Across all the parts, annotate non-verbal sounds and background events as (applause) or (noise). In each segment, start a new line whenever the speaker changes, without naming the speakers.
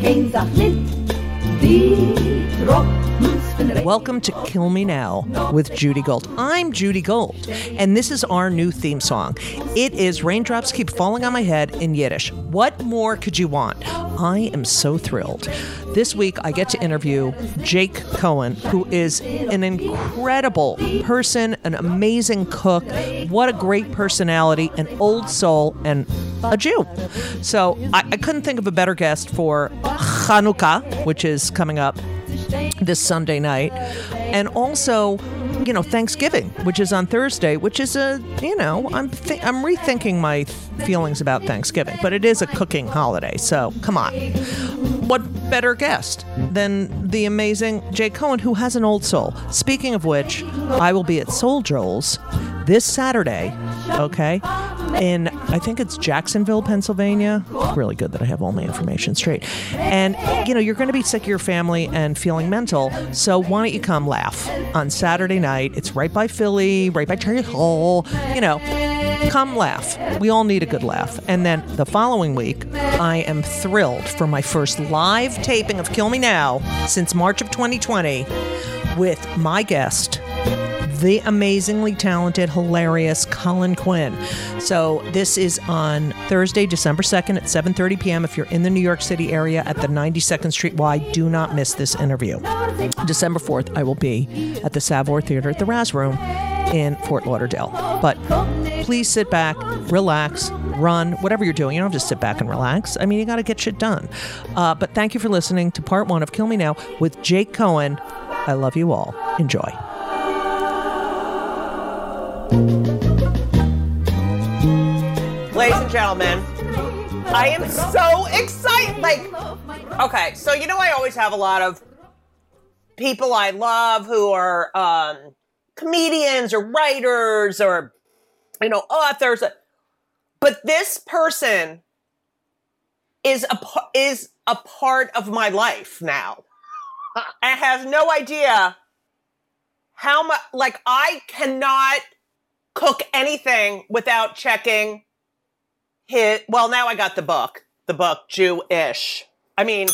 Geen zacht lid. Die droppens
Welcome to Kill Me Now with Judy Gold. I'm Judy Gold, and this is our new theme song. It is Raindrops Keep Falling on My Head in Yiddish. What more could you want? I am so thrilled. This week, I get to interview Jake Cohen, who is an incredible person, an amazing cook, what a great personality, an old soul, and a Jew. So I, I couldn't think of a better guest for Hanukkah, which is coming up this Sunday night, and also, you know, Thanksgiving, which is on Thursday, which is a, you know, I'm th- I'm rethinking my th- feelings about Thanksgiving, but it is a cooking holiday, so come on. What better guest than the amazing Jay Cohen, who has an old soul? Speaking of which, I will be at Soul Joel's this Saturday, okay? In I think it's Jacksonville, Pennsylvania. Really good that I have all my information straight. And you know, you're going to be sick of your family and feeling mental, so why don't you come laugh on Saturday night? It's right by Philly, right by Cherry Hill. You know, come laugh. We all need a good laugh. And then the following week, I am thrilled for my first live taping of Kill Me Now since March of 2020 with my guest, the amazingly talented, hilarious Colin Quinn. So this is on Thursday, December 2nd at 7:30 p.m. If you're in the New York City area at the 92nd Street Y, do not miss this interview. December 4th, I will be at the Savour Theater at the Raz Room in Fort Lauderdale. But please sit back, relax, run, whatever you're doing. You don't have to sit back and relax. I mean, you got to get shit done. Uh, but thank you for listening to part one of Kill Me Now with Jake Cohen. I love you all. Enjoy.
Ladies and gentlemen, I am so excited. Like, okay, so you know, I always have a lot of people I love who are um, comedians or writers or, you know, authors. But this person is a is a part of my life now. (laughs) I have no idea how much. Like, I cannot cook anything without checking his. Well, now I got the book. The book Jewish. I mean,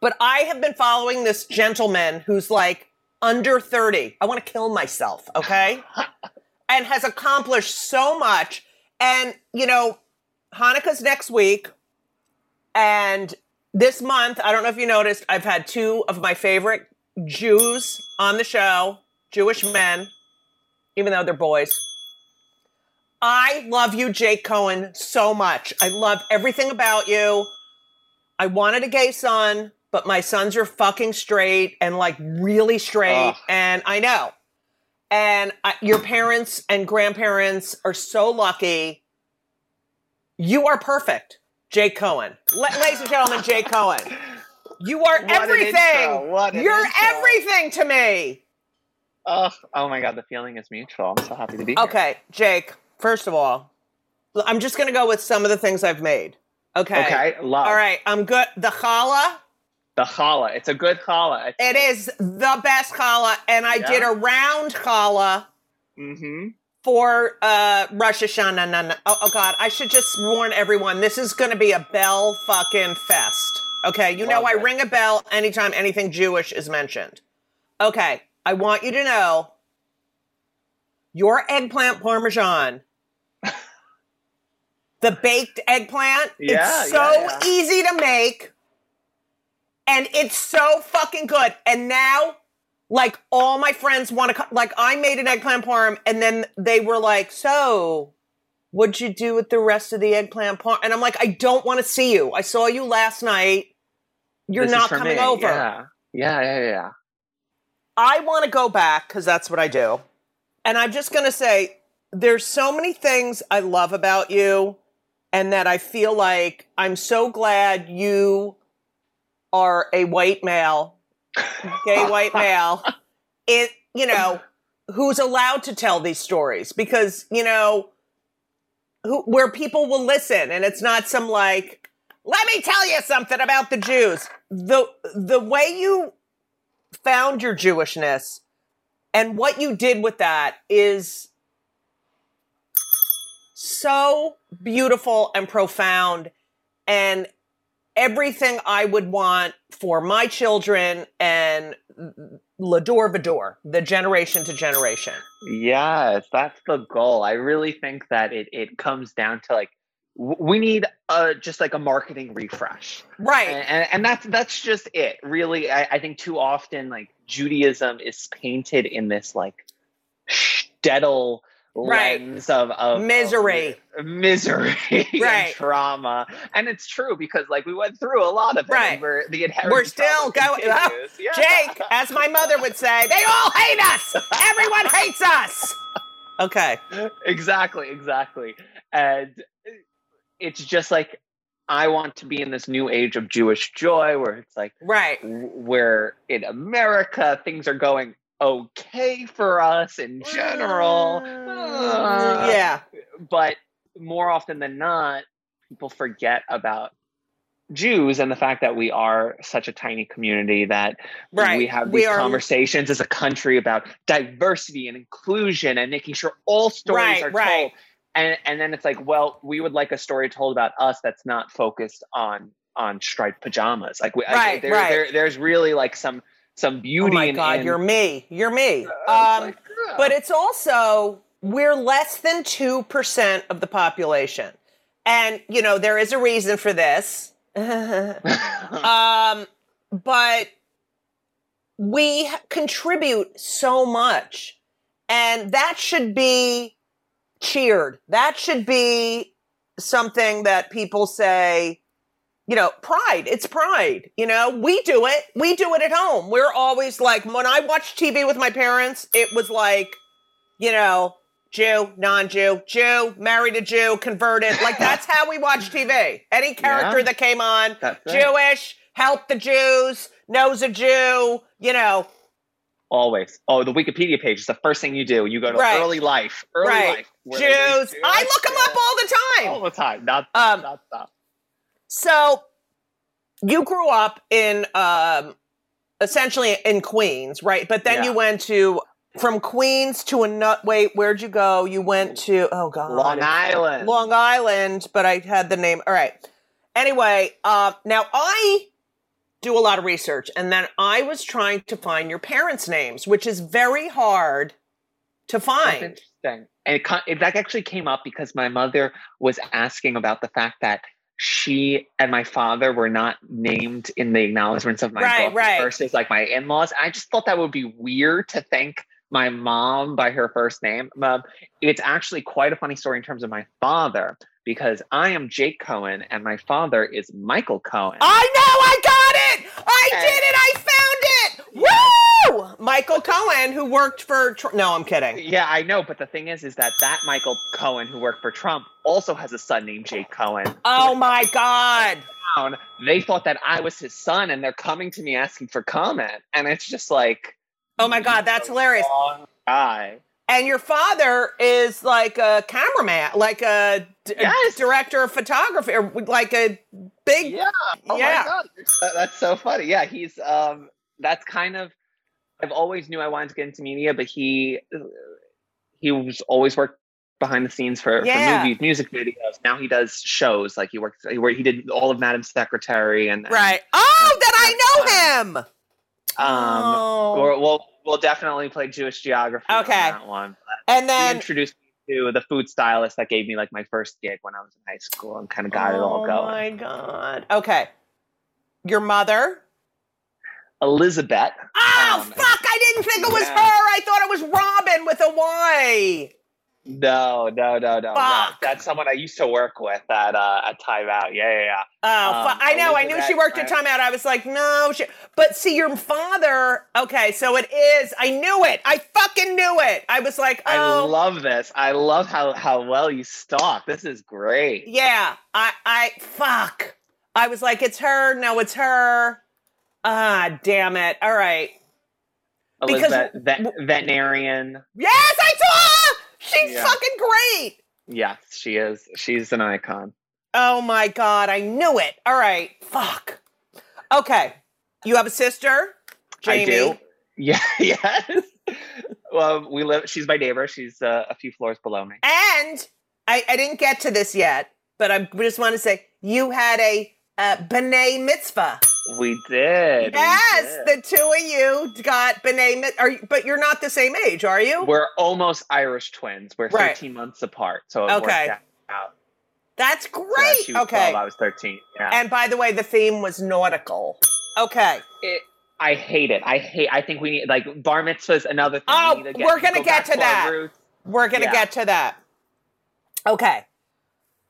but I have been following this gentleman who's like under 30. I want to kill myself, okay? (laughs) and has accomplished so much. And, you know, Hanukkah's next week. And this month, I don't know if you noticed, I've had two of my favorite Jews on the show, Jewish men, even though they're boys. I love you, Jake Cohen, so much. I love everything about you. I wanted a gay son, but my sons are fucking straight and like really straight.
Ugh.
And I know. And I, your parents and grandparents are so lucky. You are perfect, Jake Cohen. La- ladies and gentlemen, Jake Cohen. You are
What
everything. You're everything to me.
Oh, oh my god, the feeling is mutual. I'm so happy to be here.
Okay, Jake, first of all, I'm just going to go with some of the things I've made. Okay.
Okay, love.
All right, I'm good. The challah,
The challah. It's a good challah.
it is the best challah, and I
Yeah.
did a round challah
Mm-hmm.
for uh, Rosh Hashanah. Oh, oh, God, I should just warn everyone. This is going to be a bell fucking fest. Okay, you know
Love
I ring a bell anytime anything Jewish is mentioned. Okay, I want you to know your eggplant parmesan. The baked eggplant.
Yeah,
it's so
yeah, yeah.
easy to make. And it's so fucking good. And now, like, all my friends want to, like, I made an eggplant parm, and then they were like, so, What'd you do with the rest of the eggplant parm? And I'm like, I don't want to see you. I saw you last night. You're
This
not coming
me.
over.
Yeah. Yeah, yeah, yeah.
I want to go back because that's what I do. And I'm just going to say there's so many things I love about you, and that I feel like I'm so glad you are a white male, gay (laughs) white male, it, you know, who's allowed to tell these stories because, you know, who, where people will listen and it's not some like, let me tell you something about the Jews. The, the way you found your Jewishness and what you did with that is so beautiful and profound and everything I would want for my children and Lador Vador, the generation to generation.
Yes, that's the goal. I really think that it it comes down to like we need a, just like a marketing refresh.
Right.
and, and, and that's that's just it really I, I think too often like judaism is painted in this like shtetl
Right.
lens of, of
Misery.
of misery (laughs)
Right.
and trauma and it's true because like we went through a lot of it
Right.
and we're the inherent
We're still going- oh.
Yeah.
Jake, as my mother would say, they all hate us. Everyone hates us. Okay.
exactly exactly and it's just like i want to be in this new age of jewish joy where it's like
Right.
w- where in America things are going okay for us in general. Uh,
yeah.
But more often than not, people forget about Jews and the fact that we are such a tiny community that
Right.
we have
We
these
are-
conversations as a country about diversity and inclusion and making sure all stories
Right,
are
right.
told. And and then it's like, well, we would like a story told about us that's not focused on on striped pajamas. Like we, I-
Right,
there,
right.
there- there's really like some some
Oh
beauty.
my
in,
God,
in-
you're me. You're me. Um, but it's also we're less than 2% of the population and you know there is a reason for this (laughs) um but we contribute so much and that should be cheered that should be something that people say you know pride it's pride you know we do it we do it at home we're always like when i watched tv with my parents it was like you know jew non-jew jew married a jew converted like (laughs) that's how we watch tv any character
Yeah.
that came on jewish help the jews knows a jew you know
Always. Oh, the Wikipedia page is the first thing you do. You go to
Right.
early life. Early
right
life.
jews i look them up all the time
all the time. Not
Um,
not stop.
So you grew up in um essentially in Queens, right? But then
Yeah.
you went to from Queens to a nut wait, where'd you go? You went to oh god.
Long Island.
Long Island, but I had the name. All right. Anyway, uh now I do a lot of research and then I was trying to find your parents' names, which is very hard to
That's
find.
interesting. And it, it, that actually came up because my mother was asking about the fact that she and my father were not named in the acknowledgments of my
Right,
book
right.
versus like my in-laws. I just thought that would be weird to thank my mom by her first name. Um, it's actually quite a funny story in terms of my father because I am Jake Cohen and my father is Michael Cohen.
I know, I got it! I
And-
did it! I found it! Michael Cohen, who worked for. Tr- no, I'm kidding.
Yeah, I know, but the thing is, is that that Michael Cohen who worked for Trump also has a son named Jake Cohen.
Oh my God!
they thought that I was his son, and they're coming to me asking for comment, and it's just like,
Oh my God, that's hilarious.
guy.
And your father is like a cameraman, like a, d-
Yes.
director of photography, or like a big.
Yeah, oh
Yeah.
my god, that's so funny. Yeah, he's um, that's kind of. I've always knew I wanted to get into media, but he he was always worked behind the scenes for,
Yeah.
for movies, music videos. Now he does shows. Like he worked- he did all of Madam Secretary, and and,
Right. Oh, then I know him!
Um,
oh.
or we'll we'll definitely play Jewish geography. on
Okay.
that one.
and
he
then.
introduced me to the food stylist that gave me like my first gig when I was in high school and kind of got it all going.
oh
going.
my God. Okay. Your mother?
Elizabeth.
Oh,
Um,
fuck! I didn't think it was
yeah.
her. I thought it was Robin with a Y.
No, no, no, no.
Fuck.
That's someone I used to work with at uh, at Time Out. Yeah, yeah, yeah.
Oh,
Um,
I know. I knew she worked at? Time Out. I was like, no. She, but see, your father. Okay, so it is. I knew it. I fucking knew it. I was like,
I
oh,
love this. I love how how well you stalk. This is great.
yeah. I, I, fuck. I was like, it's her. No, it's her. Ah, damn it. All right. Because-
Elizabeth, vet, veterinarian.
Yes, I saw. She's
Yeah.
fucking great.
Yes, she is. She's an icon.
Oh my god, I knew it. All right, fuck. Okay, you have a sister, Jamie.
I do. (laughs) Yeah. Yes. well, we live. She's my neighbor. She's uh, a few floors below me.
And I, I didn't get to this yet, but I just want to say you had a uh, b'nai mitzvah.
We did. we
yes,
did.
the two of you got b'nai. Are you, but you're not the same age, are you?
We're almost Irish twins. We're
Right.
13 months apart. So it
Okay.
worked out.
That's
So
great.
was
okay.
12, I was 13. Yeah.
And by the way, the theme was nautical. Okay.
it, I hate it. I hate. I think we need like bar mitzvahs. Another thing.
Oh,
we need to get,
we're gonna
go
get to that. We're going to
Yeah.
get to that. Okay.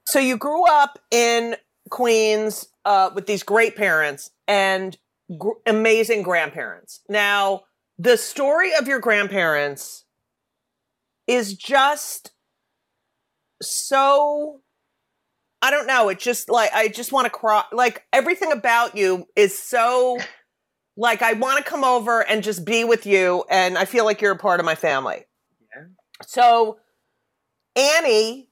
So you grew up in Queens uh, with these great parents and gr- amazing grandparents. Now, the story of your grandparents is just so. I don't know. It just like, I just want to cry. Like, everything about you is so. Like, I want to come over and just be with you. And I feel like you're a part of my family.
Yeah.
So Annie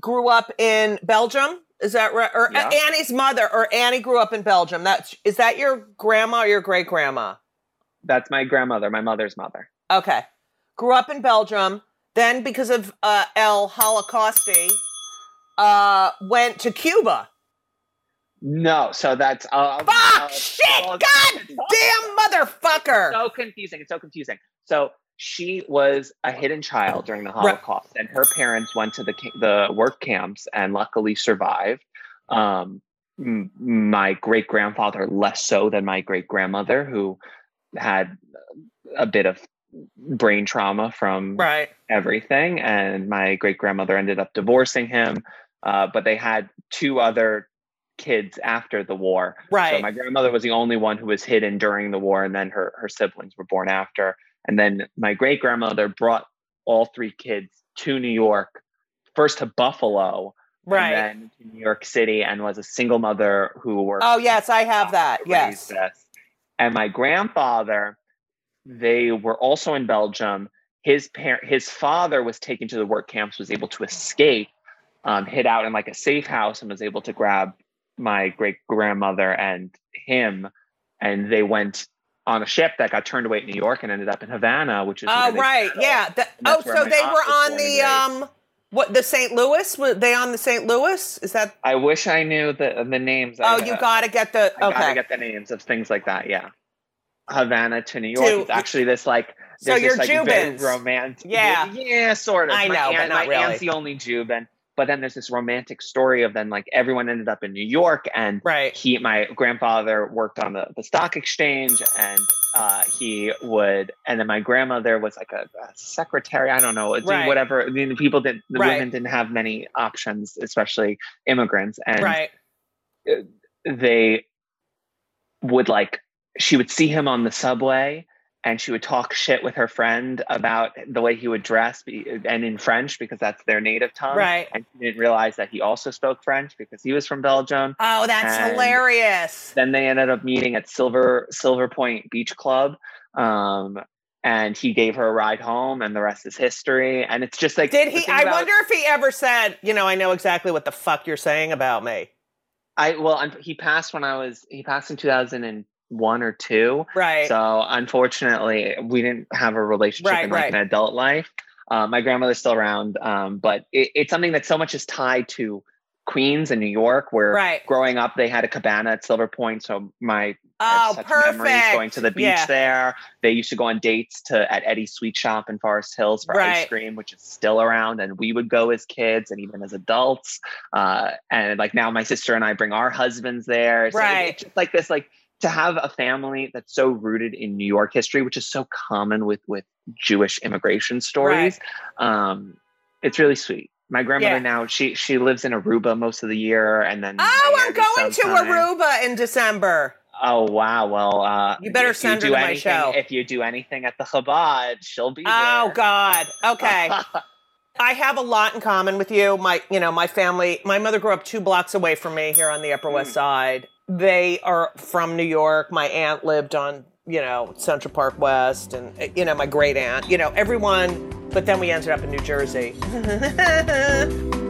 grew up in Belgium. Is that right? Or uh,
Yeah.
Annie's mother, or Annie grew up in Belgium. That's is that your grandma or your great grandma?
That's my grandmother, my mother's mother.
Okay, grew up in Belgium. Then, because of uh, El Holocausti, uh, went to Cuba.
No, so that's uh,
Fuck!
uh,
shit!
well,
God damn motherfucker!
so confusing. It's so confusing. So she was a hidden child during the
Right.
Holocaust, and her parents went to the the work camps and luckily survived. Um, my great grandfather less so than my great grandmother, who had a bit of brain trauma from
Right.
everything. And my great grandmother ended up divorcing him. Uh, but they had two other kids after the war.
Right.
So my grandmother was the only one who was hidden during the war, and then her, her siblings were born after. And then my great grandmother brought all three kids to New York, first to Buffalo,
right.
and then to New York City, and was a single mother who worked
oh yes, I have that. Yes.
And my grandfather, they were also in Belgium. His parent, his father was taken to the work camps, was able to escape, um, hid out in like a safe house, and was able to grab my great grandmother and him, and they went on a ship that got turned away at New York and ended up in Havana, which is
Oh
they
right, yeah. The- oh, so they were on the um, what the St. Louis? Were they on the St. Louis? Is that?
I wish I knew the the names.
Oh,
I,
you
uh,
got to get the
I gotta
okay.
get the names of things like that. Yeah, Havana to New York.
To-
it's actually this like.
So you're
this, like,
Jubans.
romantic.
Yeah.
yeah, sort of.
I
my
know, but
aunt,
not
my
really.
aunt's the only Juban. But then there's this romantic story of then like everyone ended up in New York and
Right.
he my grandfather worked on the, the stock exchange and uh, he would and then my grandmother was like a, a secretary i don't know doing
Right.
whatever I mean, the people didn't the
Right.
women didn't have many options especially immigrants and
Right.
they would like she would see him on the subway and she would talk shit with her friend about the way he would dress be, and in french because that's their native tongue
Right.
and she didn't realize that he also spoke french because he was from belgium
Oh, that's
And-
hilarious.
then they ended up meeting at silver silver point beach club um, and he gave her a ride home and the rest is history and it's just like
Did he? I
about-
wonder if he ever said, you know, I know exactly what the fuck you're saying about me.
i well un- he passed when i was he passed in 2001 or 2
Right.
So unfortunately, we didn't have a relationship
Right,
in like
right.
an adult life. Uh, my grandmother's still around, um, but it, it's something that so much is tied to Queens and New York, where
Right.
growing up they had a cabana at Silver Point. So my
oh, perfect.
memories going to the beach
Yeah.
there. They used to go on dates to at Eddie's Sweet Shop in Forest Hills for
Right.
ice cream, which is still around, and we would go as kids and even as adults. Uh, and like now, my sister and I bring our husbands there. So
Right.
it's just like this, like to have a family that's so rooted in New York history, which is so common with with Jewish immigration stories. Um, It's really sweet. My grandmother
Yeah.
now she she lives in Aruba most of the year, and then
Oh, I'm going to. Aruba in December.
Oh wow! Well, uh,
You better send her
do
to my show.
If you do anything at the Chabad, she'll be there.
Oh God. Okay. (laughs) I have a lot in common with you. My, you know, my family. My mother grew up two blocks away from me here on the Upper West Side. They are from New York. My aunt lived on, you know, Central Park West, and you know, my great aunt. You know, everyone. But then we ended up in New Jersey. (laughs)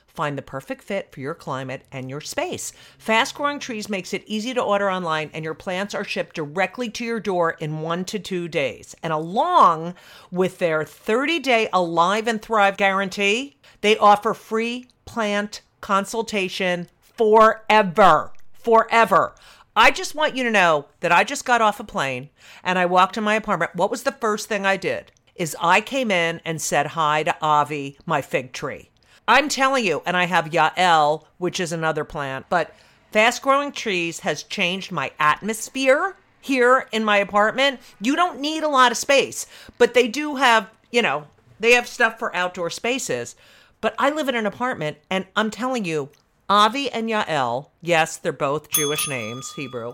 Find the perfect fit for your climate and your space. Fast Growing Trees makes it easy to order online, and your plants are shipped directly to your door in one to two days. And along with their 30 day Alive and Thrive guarantee, they offer free plant consultation forever. Forever. I just want you to know that I just got off a plane and I walked in my apartment. What was the first thing I did? Is I came in and said hi to Avi, my fig tree. I'm telling you, and I have Yael, which is another plant, but fast growing trees has changed my atmosphere here in my apartment. You don't need a lot of space, but they do have, you know, they have stuff for outdoor spaces. But I live in an apartment, and I'm telling you, Avi and Yael, yes, they're both Jewish names, Hebrew.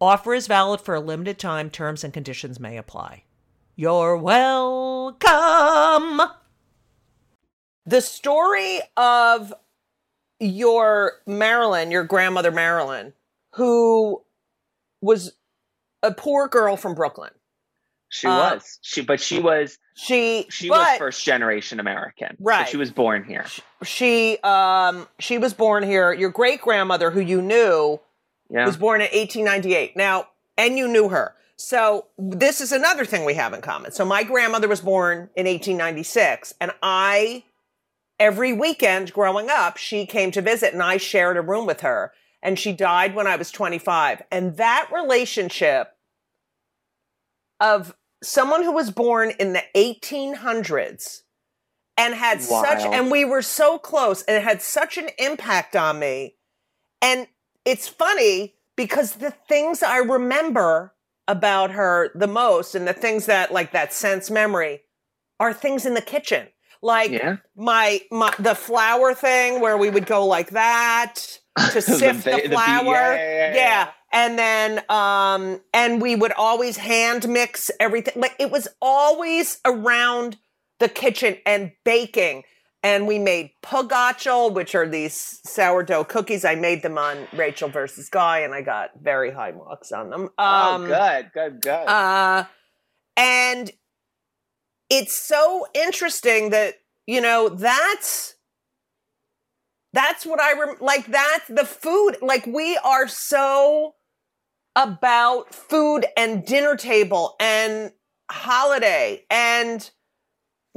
Offer is valid for a limited time. Terms and conditions may apply. You're welcome. The story of your Marilyn, your grandmother Marilyn, who was a poor girl from Brooklyn.
She
Uh,
was. She but she was
She
she
but
was first generation American. So
Right.
she was born here.
she um she was born here. Your great grandmother, who you knew,
Yeah.
was born in 1898. Now, and you knew her. So this is another thing we have in common. So my grandmother was born in 1896, and I, every weekend growing up, she came to visit, and I shared a room with her. And she died when I was 25. And that relationship of someone who was born in the 1800s and had such, and we were so close, and it had such an impact on me. And it's funny because the things I remember about her the most and the things that like that sense memory are things in the kitchen. Like
Yeah.
my my the flour thing where we would go like that (laughs) to sift the,
the
flour.
yeah, yeah, yeah, yeah.
And then um and we would always hand mix everything. Like it was always around the kitchen and baking. And we made pogachel, which are these sourdough cookies. I made them on Rachael versus Guy, and I got very high marks on them.
oh, good, good, good.
Uh, and it's so interesting that you know that's that's what I rem- like. That's the food. Like we are so about food and dinner table and holiday and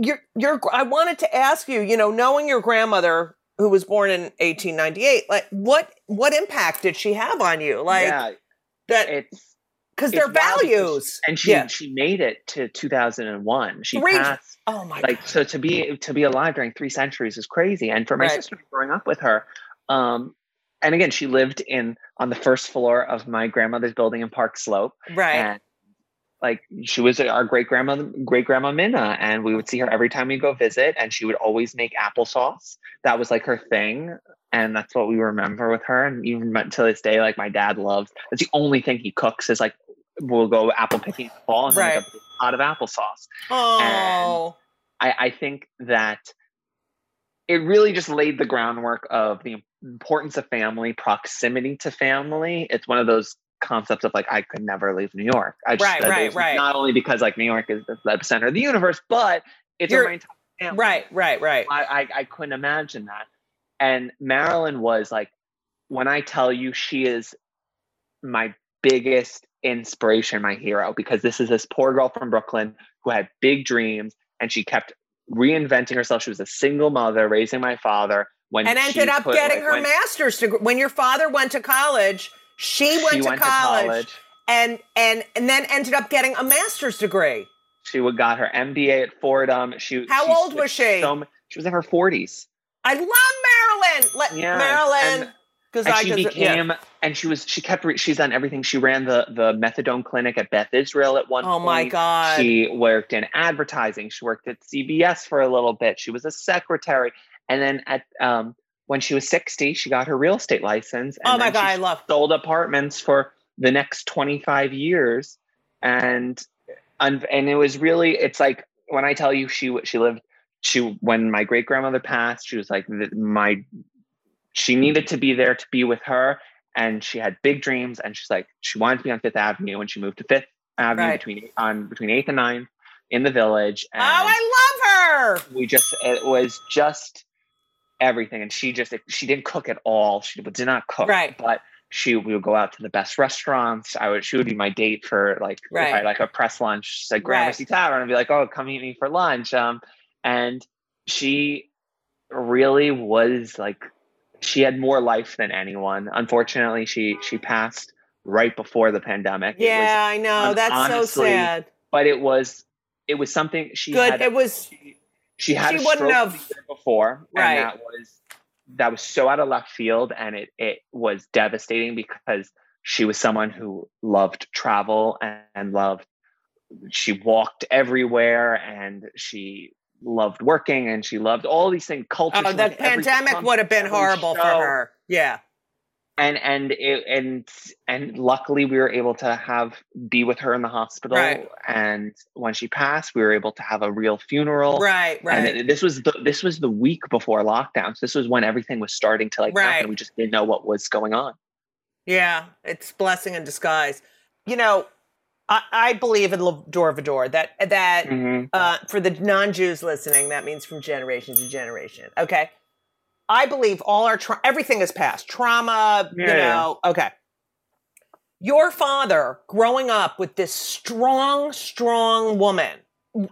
your your. I wanted to ask you. You know, knowing your grandmother who was born in 1898, like what what impact did she have on you? Like
yeah,
that
it's
because
it's
their
because
values.
she- and she
yeah.
she made it to 2001. She
Three-
passed
Oh my
like so to be to be alive during three centuries is crazy. And for my
Right.
sister growing up with her, um, and again, she lived in on the first floor of my grandmother's building in Park Slope.
Right.
And like she was our great grandmother, great grandma Minna, and we would see her every time we go visit, and she would always make applesauce. That was like her thing, and that's what we remember with her. And even to this day, like my dad loves. That's the only thing he cooks is like we'll go apple picking in the fall and
Right.
make a pot of applesauce.
oh,
I, I think that it really just laid the groundwork of the importance of family, proximity to family. It's one of those concepts of like I could never leave New York. I just,
Right, right, right.
Not only because like New York is the epicenter of the universe, but it's
You're-
my entire family.
right, right, right.
I, I I couldn't imagine that. And Marilyn was like, when I tell you she is my biggest inspiration, my hero, because this is this poor girl from Brooklyn who had big dreams and she kept reinventing herself. She was a single mother raising my father when
and ended up
put,
getting
like,
her
when
master's degree. When your father went to college, she went,
she
to,
went
college,
to college.
and and and then ended up getting a master's degree.
She got her MBA at Fordham. She
How
she
old was she?
So, she was in her forties.
I love Marilyn. Let
Yeah,
Marilyn because I
she
cause, yeah.
became and she was she kept re- she's done everything she ran the the methadone clinic at beth israel at one
Oh
point Oh
my god.
she worked in advertising she worked at cbs for a little bit she was a secretary and then at um when she was 60 she got her real estate license and
oh my god,
she
I love.
sold apartments for the next 25 years and and, and it was really it's like when i tell you she she lived she when my great grandmother passed she was like my she needed to be there to be with her and she had big dreams and she's like she wanted to be on fifth avenue when she moved to fifth avenue
Right.
between on between eighth and ninth in the village And Oh,
I love her.
we just it was just everything and she just she didn't cook at all she did not cook
Right.
but she we would go out to the best restaurants i would she would be my date for like if I
Right.
like a press lunch like gramercy
Right.
tavern and be like oh come meet me for lunch um and she really was like she had more life than anyone unfortunately she she passed right before the pandemic It was-
Yeah, I know. That's so sad.
but it was it was something she
Good.
had
It was
she, she had
she
a
wouldn't
stroke
have-
before,
Right.
and that was that was so out of left field, and it it was devastating because she was someone who loved travel and, and loved. She walked everywhere, and she loved working, and she loved all these things. Culture.
Oh, the
went to every
pandemic would have been horrible for her. Yeah.
And and it, and and luckily we were able to have be with her in the hospital
Right.
and when she passed we were able to have a real funeral
Right, right.
it- this was the this was the week before lockdowns this was when everything was starting to like
Right.
happen we just didn't know what was going on
Yeah, it's blessing in disguise. You know, I, I believe in Lavdor Vador that that
Mm-hmm.
uh, for the non-Jews listening, that means from generation to generation. Okay, I believe all our tra- everything is past trauma. you
Yeah, yeah.
know, okay. Your father, growing up with this strong, strong woman,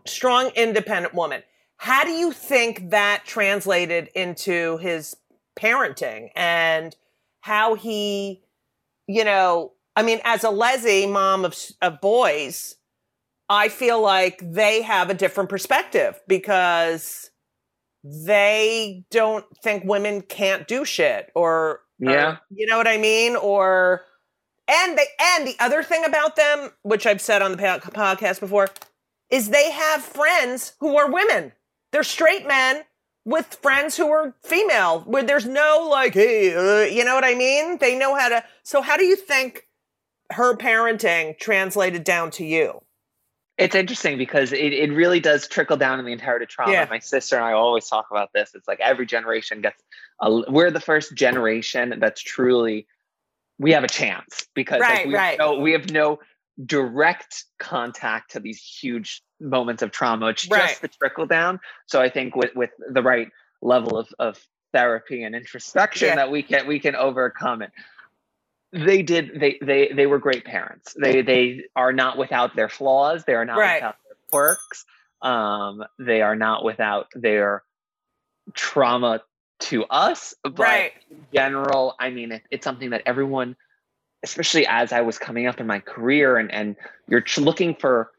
strong, independent woman. How do you think that translated into his parenting and how he, you know, I mean, as a Leslie mom of of boys, I feel like they have a different perspective because they don't think women can't do shit or, or-
Yeah.
you know what I mean? Or and they and the other thing about them, which I've said on the podcast before, is they have friends who are women. They're straight men with friends who are female, where there's no like, hey, uh, you know what I mean? They know how to. So, how do you think her parenting translated down to you?
It's interesting because it, it really does trickle down in the inherited trauma.
Yeah.
My sister and I always talk about this. It's like every generation gets, a, we're the first generation that's truly, we have a chance because like, we,
right.
Have no, we have no direct contact to these huge moments of trauma. It's just
Right.
the trickle down. So I think with, with the right level of, of therapy and introspection
Yeah.
that we can, we can overcome it they did they they they were great parents they they are not without their flaws they are not
Right.
without their quirks um they are not without their trauma to us but
Right.
in general i mean it, it's something that everyone especially as i was coming up in my career and and you're looking for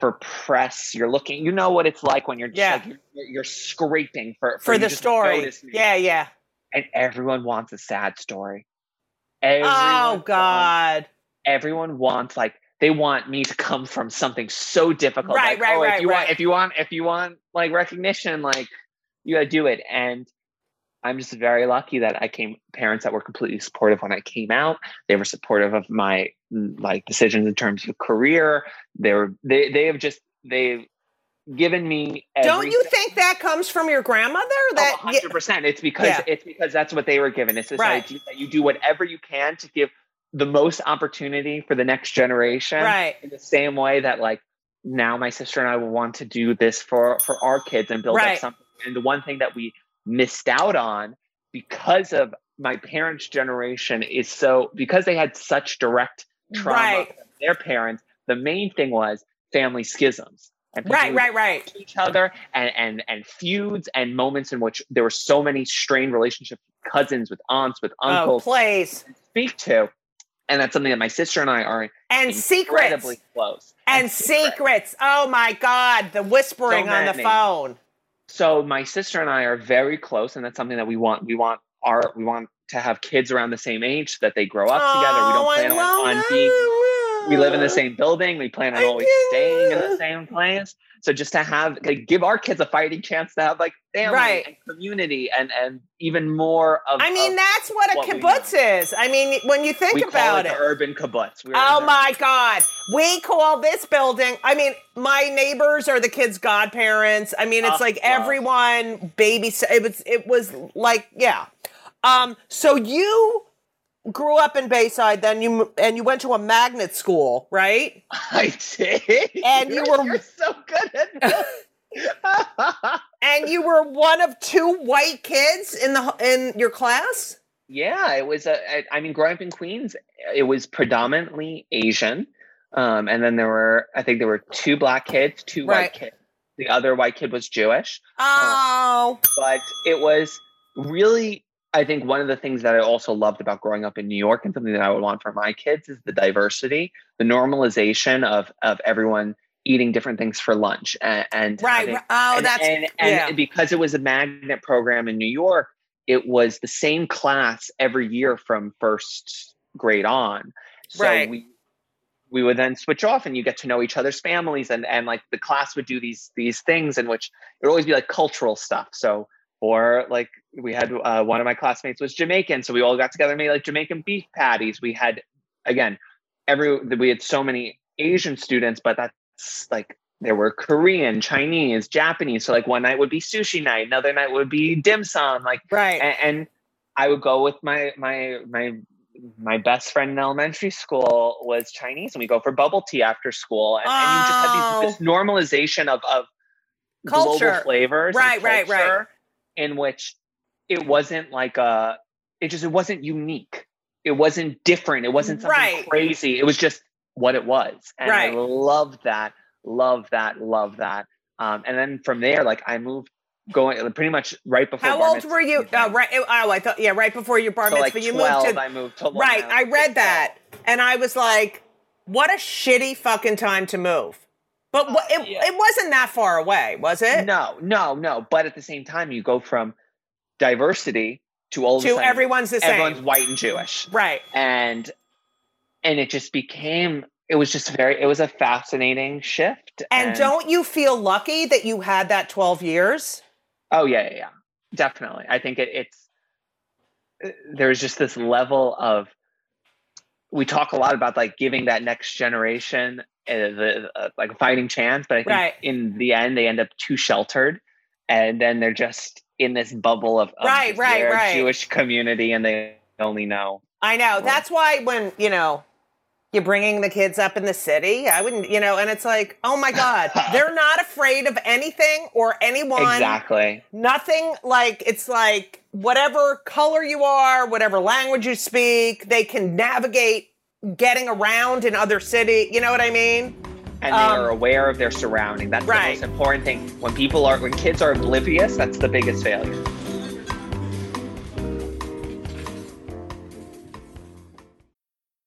for press you're looking you know what it's like when you're just
Yeah.
like you're, you're scraping for
For
you
the story. Yeah, yeah.
and everyone wants a sad story. Everyone
oh God.
everyone wants like they want me to come from something so difficult.
Right,
like,
right,
oh,
right,
If you
right.
want, if you want, if you want like recognition, like you gotta do it. And I'm just very lucky that I came parents that were completely supportive when I came out. They were supportive of my like decisions in terms of career. They were they they have just they've given me
Don't you think that comes from your grandmother? Oh, that
Oh, 100%. It's because
Yeah.
it's because that's what they were given. It's this
Right.
idea that you do whatever you can to give the most opportunity for the next generation.
right.
In the same way that like now my sister and I will want to do this for for our kids and build
Right.
up something. And the one thing that we missed out on because of my parents' generation is so because they had such direct trauma
Right.
from their parents, the main thing was family schisms. And
Right, right, right.
each other and, and and feuds and moments in which there were so many strained relationships with cousins with aunts with
Oh,
uncles
place.
to speak to and that's something that my sister and i are
And
incredibly
secrets.
close
And secrets. Oh my God. The whispering
So
on the phone.
so my sister and i are very close and that's something that we want we want our we want to have kids around the same age so that they grow up together we
Oh,
don't plan on, on being we live in the same building we plan on always staying in the same place so just to have like, give our kids a fighting chance to have like family
Right.
and community and and even more of
I mean,
of-
that's what a
what
kibbutz is. I mean, when you think
we
about
it,
it.
urban kibbutz. We're
Oh my God. We call this building, I mean, my neighbors are the kids' godparents. I mean, it's
Oh,
like
wow.
everyone babys. It was, it was like, yeah. Um, so you grew up in Bayside, then you, and you went to a magnet school, right? (laughs)
I did.
And you were-
so good at. (laughs) (laughs)
And you were one of two white kids in the, in your class?
yeah, it was a. I- I mean, growing up in Queens, it was predominantly Asian, um, and then there were. I think there were two black kids, two
Right.
white kids. The other white kid was Jewish,
Oh,
but it was really. I think one of the things that I also loved about growing up in New York and something that I would want for my kids is the diversity, the normalization of of everyone eating different things for lunch and, and
right.
having-
Oh,
and,
that's,
and, and
yeah.
because it was a magnet program in New York, it was the same class every year from first grade on. So
Right.
we we would then switch off and you get to know each other's families and and like the class would do these these things in which it would always be like cultural stuff. So or like we had uh, one of my classmates was Jamaican, so we all got together and made like Jamaican beef patties. We had again every we had so many Asian students, but that's like there were Korean, Chinese, Japanese. So like one night would be sushi night, another night would be dim sum. Like
right.
and, and I would go with my my my my best friend in elementary school was Chinese, and we go for bubble tea after school, and, and you just have these, this normalization of of
Culture.
global flavors,
Right, right, right.
In which it wasn't like a it just it wasn't unique, it wasn't different, it wasn't something
Right.
crazy. It was just what it was, and I
Right.
loved that, love that, love that. Um, and then from there, like I moved going pretty much right before.
How old were you? Uh, right. Oh, I thought, yeah, right before your bar
so
mitzvah.
like
you
12,
moved to,
I moved to
Right, I read that and I was like, what a shitty fucking time to move. But it,
yeah.
it wasn't that far away, was it?
No, no, no. But at the same time, you go from diversity to all
To
sudden
everyone's the same.
everyone's white and Jewish,
Right.
and and it just became. It was just very. It was a fascinating shift.
And don't you feel lucky that you had that 12 years?
Oh yeah, yeah, yeah. definitely. I think it, it's there's just this level of. We talk a lot about like giving that next generation the uh, like a fighting chance, but I think
Right.
in the end they end up too sheltered, and then they're just in this bubble of, of
Right, right, right.
Jewish community, and they only know.
I know. That's why when, you know, you're bringing the kids up in the city, I wouldn't, you know, and it's like, oh my God, (laughs) they're not afraid of anything or anyone.
Exactly.
Nothing like it's like whatever color you are, whatever language you speak, they can navigate getting around in other city. You know what I mean?
And they
Um,
are aware of their surrounding. That's
right.
the most important thing. When people are, when kids are oblivious, that's the biggest failure.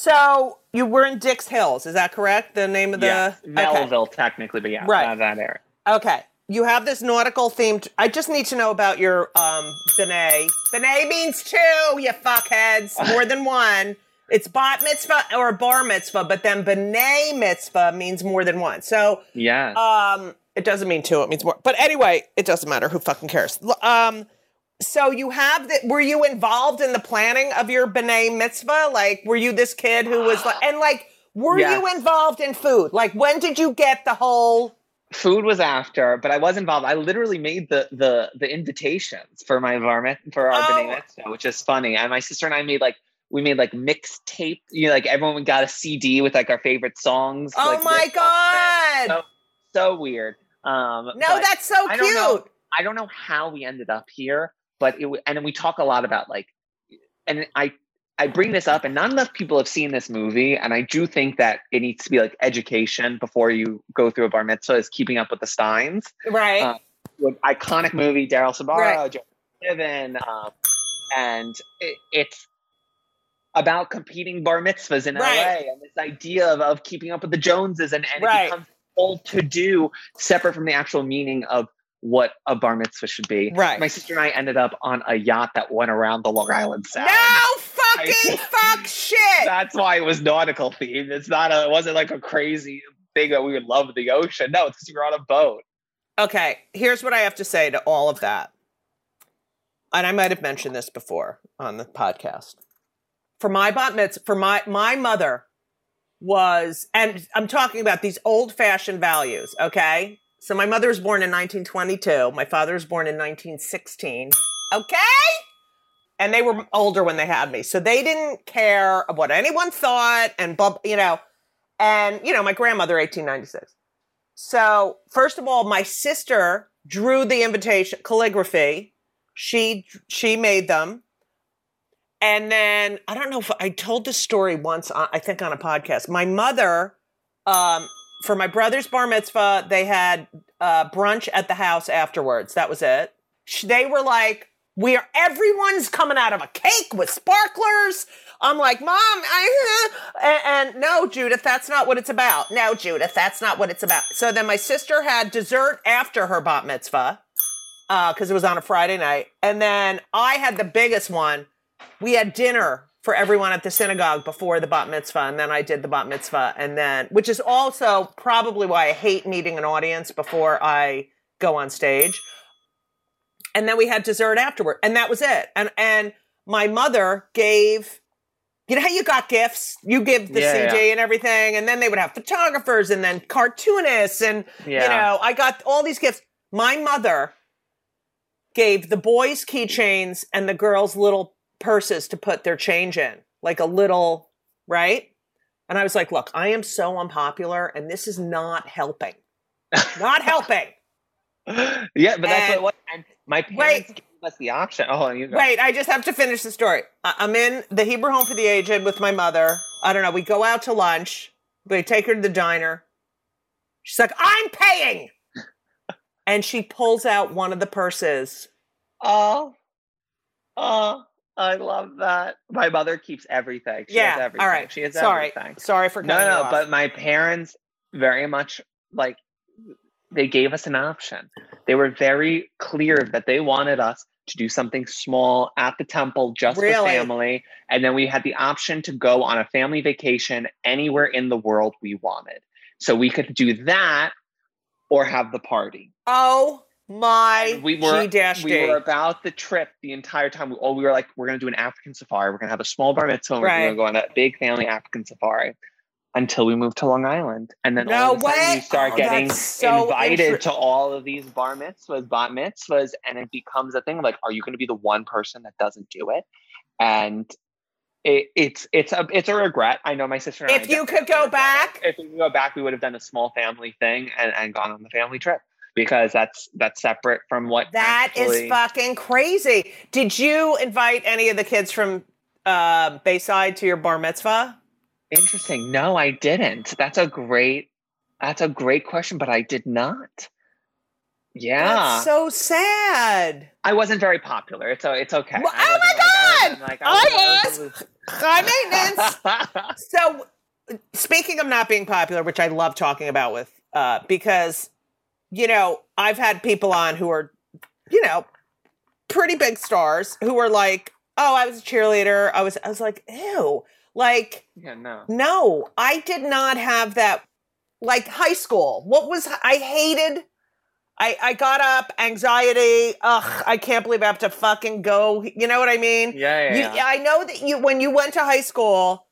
So you were in Dix Hills, is that correct? The name of the
yes,
okay.
Melville technically, but yeah,
Right.
that, area.
Okay. You have this nautical themed. I just need to know about your um B'nai. B'nai means two, you fuckheads. (laughs) More than one. It's bat mitzvah or bar mitzvah, but then B'nai mitzvah means more than one. So
yeah,
um it doesn't mean two, it means more. But anyway, it doesn't matter. Who fucking cares? Um so you have the were you involved in the planning of your B'nai mitzvah? Like were you this kid who was like and like were
Yes.
you involved in food? Like when did you get the whole
food was after, but I was involved. I literally made the the the invitations for my varmint for our
Oh.
B'nai Mitzvah, which is funny. And my sister and I made like we made like mixtape. You know, like everyone got a CD with like our favorite songs.
Oh
like,
my
written on it.
god!
So so weird. Um,
No, that's so
I
cute.
don't know. I don't know how we ended up here, but it and we talk a lot about like, and I I bring this up, and not enough people have seen this movie, and I do think that it needs to be like education before you go through a bar mitzvah is keeping up with the Steins.
Right.
Uh, iconic movie, Daryl Sabara,
Right.
Joe Niven, um, and it, it's about competing bar mitzvahs in
Right.
LA and this idea of, of keeping up with the Joneses and, and
Right.
it becomes all to do separate from the actual meaning of what a bar mitzvah should be.
Right.
My sister and I ended up on a yacht that went around the Long Island Sound.
no fucking (laughs) fuck shit.
That's why it was nautical themed. It's not a it wasn't like a crazy thing that we would love the ocean. No, it's because you were on a boat.
Okay, here's what I have to say to all of that. And I might have mentioned this before on the podcast. For my bat mitzvah, for my my mother was, and I'm talking about these old fashioned values, okay? So my mother was born in 1922. My father was born in 1916. Okay? And they were older when they had me. So they didn't care what anyone thought and, you know, and, you know, my grandmother, 1896. So, first of all, my sister drew the invitation calligraphy. She she made them. And then I don't know if I told this story once on, I think on a podcast. My mother um for my brother's bar mitzvah, they had uh brunch at the house afterwards. That was it. They were like we are everyone's coming out of a cake with sparklers. I'm like, Mom, I (laughs) and, and no, Judith, that's not what it's about. No, Judith, that's not what it's about. So then my sister had dessert after her bat mitzvah, because it was on a Friday night. And then I had the biggest one. We had dinner for everyone at the synagogue before the bat mitzvah, and then I did the bat mitzvah, and then which is also probably why I hate meeting an audience before I go on stage. And then we had dessert afterward and that was it. And and my mother gave you know how you got gifts? You give the
Yeah,
cd and everything and then they would have photographers and then cartoonists and you know i got all these gifts. My mother gave the boys keychains and the girls little purses to put their change in like a little right and i was like look i am so unpopular and this is not helping (laughs) not helping
yeah, but that's
And-
what it was. My parents
Wait.
gave us the option. Oh, you go.
Wait, I just have to finish the story. I- I'm in the Hebrew Home for the Aged with my mother. I don't know. We go out to lunch. We take her to the diner. She's like, I'm paying. and she pulls out one of the purses.
Oh, oh, I love that. My mother keeps everything. She
yeah.
has everything.
All right.
She has
Sorry.
everything.
Sorry for
No, no, but my parents very much like they gave us an option. They were very clear that they wanted us to do something small at the temple just for
Really?
family. And then we had the option to go on a family vacation anywhere in the world we wanted. So we could do that or have the party.
oh my
we were
G dash
we were about the trip the entire time. Oh, we were like, we're gonna do an African safari. We're gonna have a small bar mitzvah. and We're gonna go on a big family African safari until we moved to Long Island, and then
No
all of a sudden
way!
you start
Oh,
getting
so
invited to all of these bar mitzvahs, bat mitzvahs, and it becomes a thing. Like, are you going to be the one person that doesn't do it? And it, it's it's a it's a regret. I know my sister. And I
If you could go back-
if we could go back, we would have done a small family thing and, and gone on the family trip because that's that's separate from what
That is
actually-
fucking crazy. Did you invite any of the kids from uh, Bayside to your bar mitzvah?
Interesting. No, I didn't. That's a great that's a great question, but I did not. Yeah.
That's so sad.
I wasn't very popular. It's it's okay.
Well, oh my
like-
God!
I like-
I
I was-
High maintenance. (laughs) So, speaking of not being popular, which I love talking about with, uh, because, you know, I've had people on who are, you know, pretty big stars who are like, oh, I was a cheerleader. I was, I was like, ew. Like,
yeah, no.
no, I did not have that. Like high school, what was I hated? I I got up, anxiety. Ugh, I can't believe I have to fucking go. You know what I mean?
Yeah, yeah.
You,
yeah.
I know that you when you went to high school,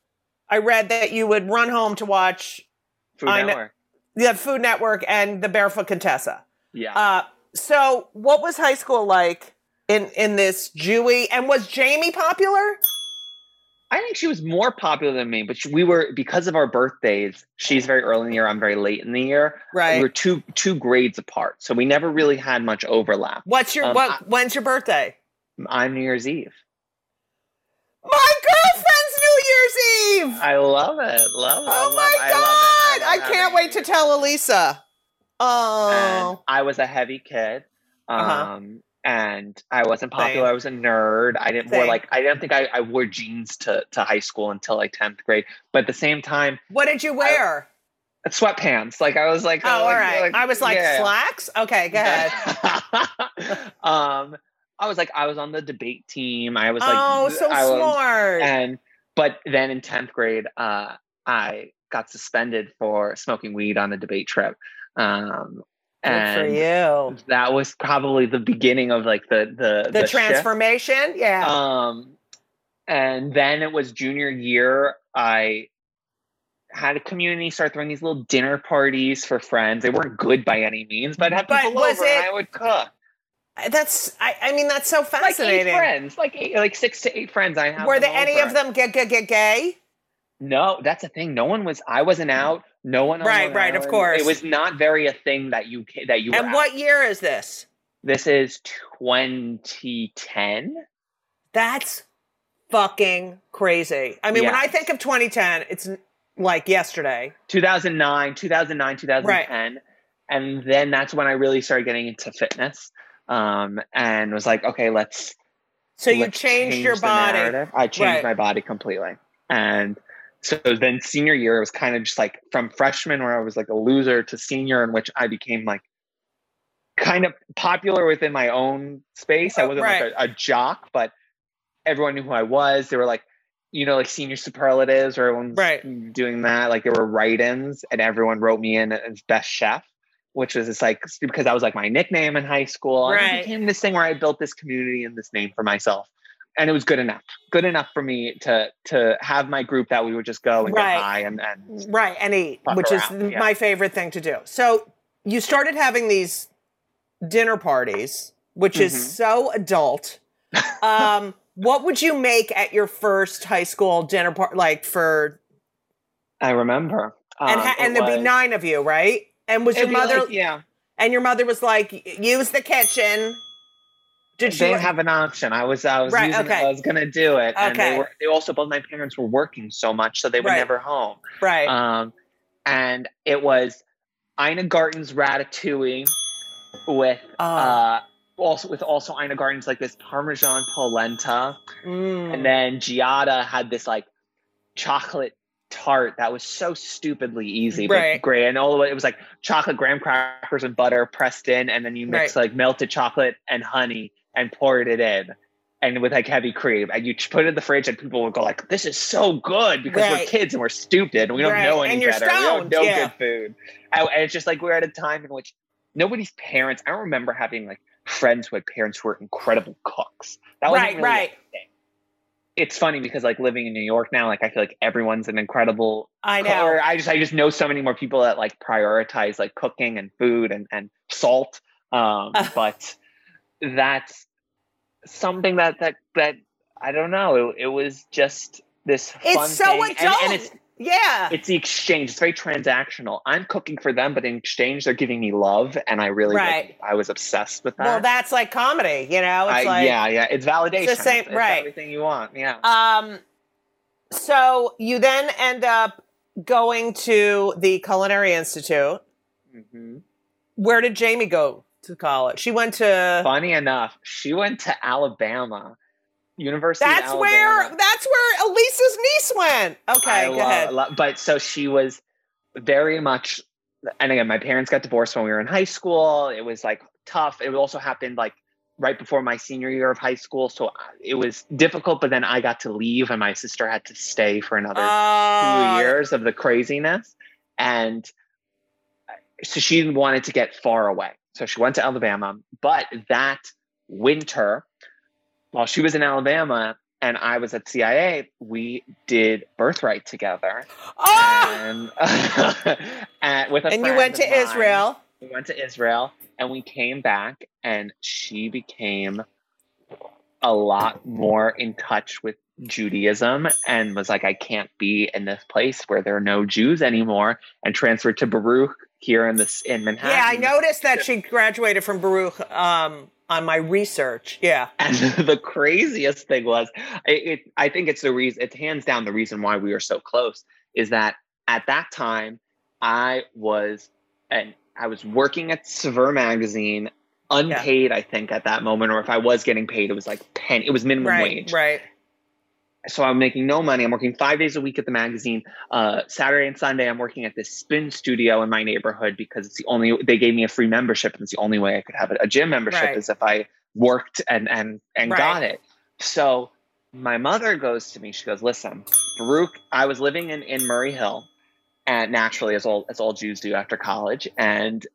I read that you would run home to watch
Food
I know-
Network.
The Food Network and the Barefoot Contessa.
Yeah.
Uh, so what was high school like in in this Jewy? And was Jamie popular?
I think she was more popular than me, but she, we were because of our birthdays. She's very early in the year. I'm very late in the year.
Right.
We were two two grades apart, so we never really had much overlap.
What's your
Um,
what?
I-
when's your birthday?
I'm New Year's Eve.
My girlfriend's New Year's Eve.
I love it. Love it.
Oh
love-
my
I
god! I, can't wait to tell Elisa.
And
Oh,
I was a heavy kid. Um,
Uh-huh.
and I wasn't popular.
Same.
I was a nerd. I didn't wear like I don't think I, I wore jeans to, to high school until like 10th grade. But at the same time,
what did you wear?
sweatpants. Like I was like,
oh, all
like-
right. I was like
yeah.
slacks. Okay, go ahead. (laughs)
um, I was like, I was on the debate team. I was like,
oh, so
I was-
smart.
and but then in 10th grade, uh, I got suspended for smoking weed on a debate trip. Um,
Good
and
for you.
that was probably the beginning of like the the
The,
shift.
transformation. Yeah.
Um, and then it was junior year. I had a community start throwing these little dinner parties for friends. They weren't good by any means, but I'd have
But
people
was
over and I would cook.
That's. I, I mean, that's so
Like
fascinating.
eight friends, like eight, like six to eight friends. I have.
Were there any
over.
of them get get get gay?
No, that's a thing. No one was. I wasn't out. No one. on
Right, right, of course.
It was not very a thing that you that you.
And
out.
what year is this?
This is 2010.
That's fucking crazy. I mean, when I think of 2010, it's like yesterday.
2009, 2009, 2010. And then that's when I really started getting into fitness. Um, and was like, okay, let's.
So you
let's
changed
change
your body.
narrative. I changed
Right.
my body completely. And so then senior year it was kind of just like from freshman where I was like a loser to senior in which I became like kind of popular within my own space. I
Oh,
wasn't
right.
like a, a jock, but everyone knew who I was. They were like, you know, like senior superlatives or everyone's
Right.
doing that. Like there were write-ins and everyone wrote me in as best chef, which was just like because that was like my nickname in high school. And
Right.
it became this thing where I built this community and this name for myself. And it was good enough. Good enough for me to to have my group that we would just go and
Right.
get high and, and
Right, and eat, which
around,
is
yeah.
my favorite thing to do. So you started having these dinner parties, which is
Mhm.
so adult. (laughs) Um, what would you make at your first high school dinner party, like for?
I remember.
and
Um,
ha- and there'd be nine of you, right? And was your
it'd be
mother?
like, yeah.
And your mother was like, "Use the kitchen." Did
They didn't have an option. I was I was
Right,
using
okay.
I was gonna do it. And
Okay.
they were they also both my parents were working so much so they were
Right.
never home.
right.
Um and it was Ina Garten's ratatouille with
Ah.
uh also with also Ina Garten's like this Parmesan polenta.
Mm.
And then Giada had this like chocolate tart that was so stupidly easy, but
Right.
great. And all the way it was like chocolate graham crackers and butter pressed in, and then you mix like melted chocolate and honey and poured it in. And with like heavy cream, and you put it in the fridge, and people would go like, "This is so good," because we're kids and we're stupid and we don't
Right.
know any better. We don't know
yeah.
good food. And and it's just like we're at a time in which nobody's parents. I don't remember having like friends who had parents who were incredible cooks. That wasn't
right,
really
right.
it's funny because like living in New York now, like I feel like everyone's an incredible
I know.
or I just I just know so many more people that like prioritize like cooking and food and and salt. Um,
Uh. (laughs)
but that's something that that that I don't know. It, it was just this fun
It's so
thing,
adult.
and it's
yeah.
it's the exchange. It's very transactional. I'm cooking for them, but in exchange, they're giving me love, and I really, like,
Right.
I was obsessed with that.
well, that's like comedy, you know? It's
I-
like
yeah, yeah, it's validation.
It's the same-
It's
right.
everything you want. Yeah.
Um, so you then end up going to the Culinary Institute.
Mhm.
Where did Jamie go to college? She went to.
Funny enough, she went to Alabama, University.
That's where. That's where Elisa's niece went. Okay,
I
go
love-
ahead.
love- but so she was very much, and again, my parents got divorced when we were in high school. It was like tough. It also happened like right before my senior year of high school, so it was difficult. But then I got to leave, and my sister had to stay for another
Uh,
two years of the craziness, and so she didn't wanted to get far away. So she went to Alabama, but that winter, while she was in Alabama and I was at CIA, we did Birthright together,
Oh,
and, (laughs) and with a
and you went to
mine.
Israel.
We went to Israel, and we came back, and she became a lot more in touch with Judaism and was like, I can't be in this place where there are no Jews anymore, and transferred to Baruch here in this in Manhattan.
Yeah, I noticed that she graduated from Baruch um, on my research. Yeah.
And (laughs) the craziest thing was, it, it, I think it's the reason, it's hands down the reason why we were so close is that at that time I was, and I was working at Saveur magazine, unpaid, I think at that moment, or if I was getting paid, it was like pen, it was minimum
Right.
wage.
Right.
So I'm making no money. I'm working five days a week at the magazine. Uh, Saturday and Sunday, I'm working at this spin studio in my neighborhood because it's the only they gave me a free membership, and it's the only way I could have a, gym membership
Right.
is if I worked and and and
Right.
got it. So my mother goes to me. She goes, "Listen, Baruch. I was living in in Murray Hill, and naturally, as all as all Jews do after college, and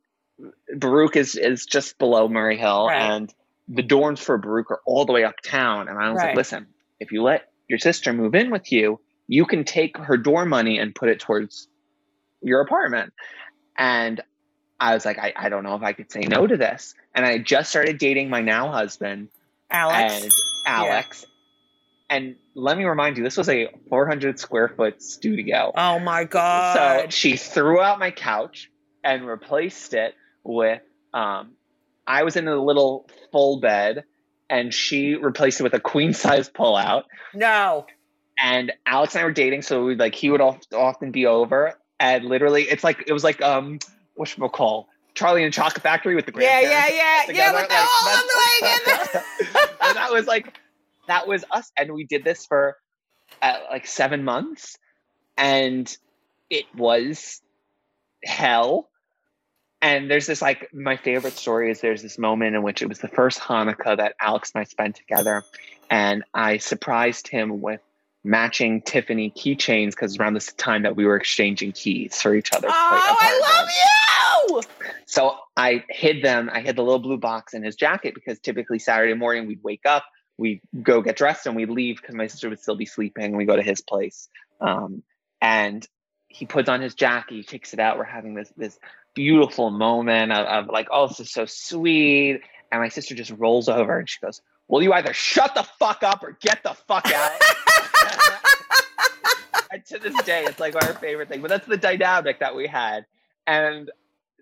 Baruch is is just below Murray Hill,
Right.
and the dorms for Baruch are all the way uptown. And I was like, listen, if you let your sister move in with you, you can take her door money and put it towards your apartment. And I was like, I, I don't know if I could say no to this. And I just started dating my now husband
Alex.
and Alex. And let me remind you, this was a 400 square foot studio.
oh my God.
So she threw out my couch and replaced it with um I was in a little full bed and she replaced it with a queen size pullout.
no.
And Alex and I were dating, so we like he would of- often be over and literally it's like it was like um what call Charlie and Chocolate Factory with the
Yeah, yeah, yeah. Yeah, with the all
like,
the way
that's- and (laughs) that was like that was us and we did this for uh, like seven months and it was hell and there's this like my favorite story is there's this moment in which it was the first hanukkah that alex and i spent together and i surprised him with matching tiffany keychains because around this time that we were exchanging keys for each other's
Oh, I love you.
So I hid them. I hid the little blue box in his jacket because typically Saturday morning we'd wake up, we'd go get dressed, and we'd leave because my sister would still be sleeping. And we go to his place, um, and he puts on his jacket. He takes it out. We're having this this beautiful moment of, of like, oh, this is so sweet. And my sister just rolls over and she goes, "Will you either shut the fuck up or get the fuck out?" (laughs) and to this day, it's like our favorite thing. But that's the dynamic that we had. And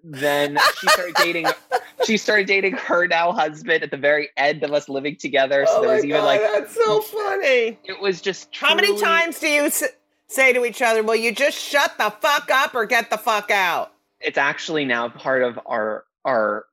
then she started dating. she started dating her now husband at the very end of us living together. So
oh
there was even
God,
like
that's so funny.
it was just.
How many times do you say to each other, "Will you just shut the fuck up or get the fuck out"?
It's actually now part of our our.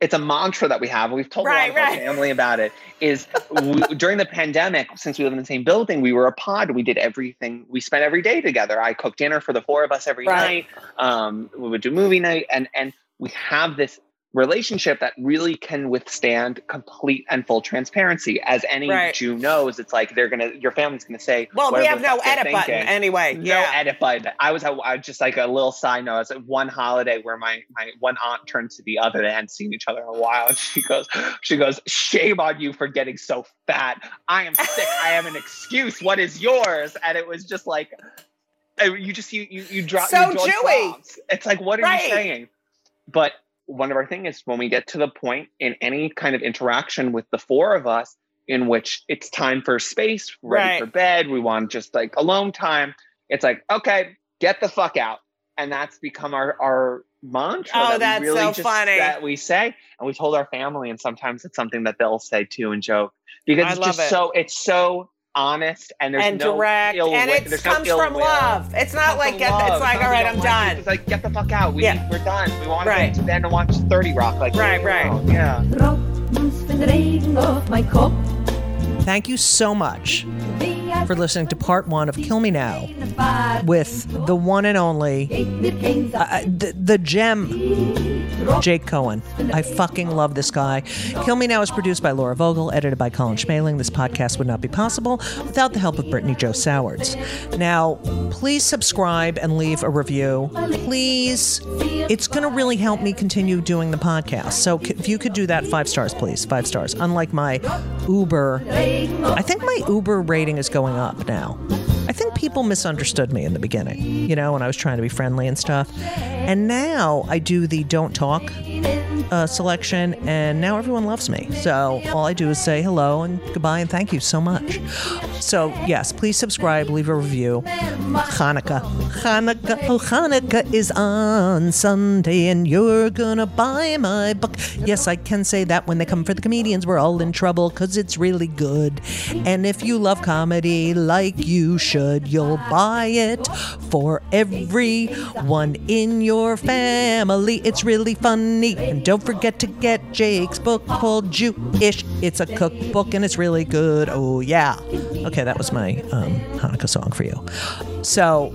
It's a mantra that we have. We've told
Right,
a lot of
right.
our family about it. Is we, (laughs) during the pandemic, since we live in the same building, we were a pod. We did everything. We spent every day together. I cooked dinner for the four of us every
Right.
night. Um, we would do movie night, and and we have this relationship that really can withstand complete and full transparency. As any
Right.
Jew knows, it's like they're gonna, your family's gonna say,
Well, we have no edit button
thinking.
anyway.
No
yeah.
edit button. I was, I just like a little side note. I was at one holiday where my my one aunt turned to the other. They hadn't seen each other in a while, and she goes, she goes, shame on you for getting so fat. I am sick. I have an excuse. What is yours? And it was just like, uh, you just you you you drop
So
jaw
Jewy.
drops. It's like, what are
Right.
you saying? But one of our thing is when we get to the point in any kind of interaction with the four of us, in which it's time for space, ready
Right.
for bed. We want just like alone time. It's like, okay, get the fuck out. And that's become our, our mantra.
Oh,
that
that's
really
so
just,
funny.
That we say. And we told our family, and sometimes it's something that they'll say too and joke. Because
I
it's just
it.
so it's so honest and there's
and
no
direct,
ill
and it
there's no
comes
ill
from
will.
love. It's not
Comes
like get,
love.
it's like
not
all right, I'm
don't like it.
done.
It's like get the fuck out. We
Yeah.
we're done. We want
Right.
to then watch Thirty Rock. Like
Right, right.
alone. Yeah.
Tropfen van regen op mijn.
Thank you so much for listening to part one of Kill Me Now with the one and only,
geeft weer geen zak.
uh, the, the gem, Jake Cohen. I fucking love this guy. Kill Me Now is produced by Laura Vogel, edited by Colin Schmaling. This podcast would not be possible without the help of Brittany Joe Sowards. Now, please subscribe and leave a review. Please. It's going to really help me continue doing the podcast. So if you could do that, five stars, please. Five stars. Unlike my Uber. I think my Uber rating is going up now. I think people misunderstood me in the beginning, you know, when I was trying to be friendly and stuff. And now I do the don't talk uh, selection, and now everyone loves me. So all I do is say hello and goodbye and thank you so much. So, yes, please subscribe, leave a review. Hanukkah. Hanukkah. Oh, Hanukkah is on Sunday, and you're gonna buy my book. Yes, I can say that when they come for the comedians, we're all in trouble because it's really good. And if you love comedy like you should, you'll buy it for everyone in your family. It's really funny. And don't forget to get Jake's book called Jewish. It's a cookbook and it's really good. Oh, yeah. Okay, that was my um, Hanukkah song for you. So,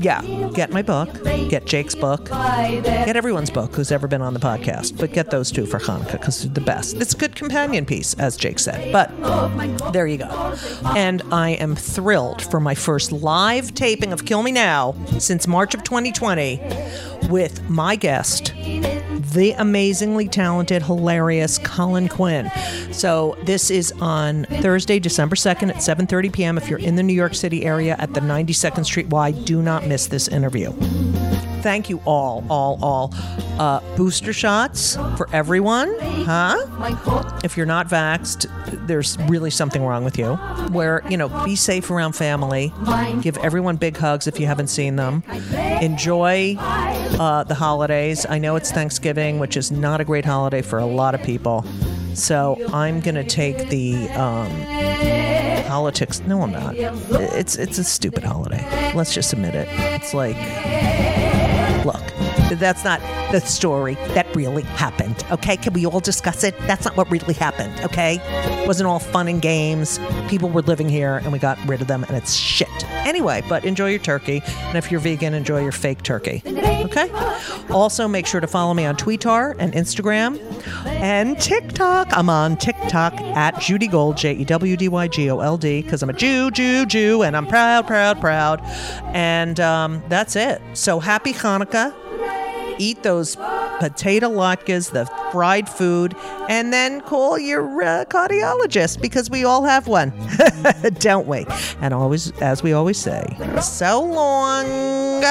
yeah, get my book, get Jake's book, get everyone's book who's ever been on the podcast, but get those two for Hanukkah because they're the best. It's a good companion piece, as Jake said. But there you go. And I am thrilled for my first live taping of Kill Me Now since March of 2020 with my guest, the amazingly talented, hilarious Colin Quinn. So this is on Thursday, December 2nd at 7:30 p.m. If you're in the New York City area at the 92nd Street Y, do not miss this interview. Thank you all, all, all. Uh, booster shots for everyone, huh? If you're not vaxxed, there's really something wrong with you. Where, you know, be safe around family. Give everyone big hugs if you haven't seen them. Enjoy uh, the holidays. I know it's Thanksgiving, which is not a great holiday for a lot of people. So I'm going to take the um, politics. No, I'm not. It's, it's a stupid holiday. Let's just admit it. It's like that's not the story that really happened. Okay, can we all discuss it? That's not what really happened. Okay, it wasn't all fun and games. People were living here, and we got rid of them, and it's shit. Anyway, but enjoy your turkey, and if you're vegan, enjoy your fake turkey. Okay. Also, make sure to follow me on Twitter and Instagram and TikTok. I'm on TikTok at Judy Gold, J E W D Y G O L D, because I'm a Jew, Jew, Jew, and I'm proud, proud, proud. And um, that's it. So happy Hanukkah. Eat those potato latkes, the fried food, and then call your uh, cardiologist because we all have one, (laughs) don't we? And always, as we always say, so long.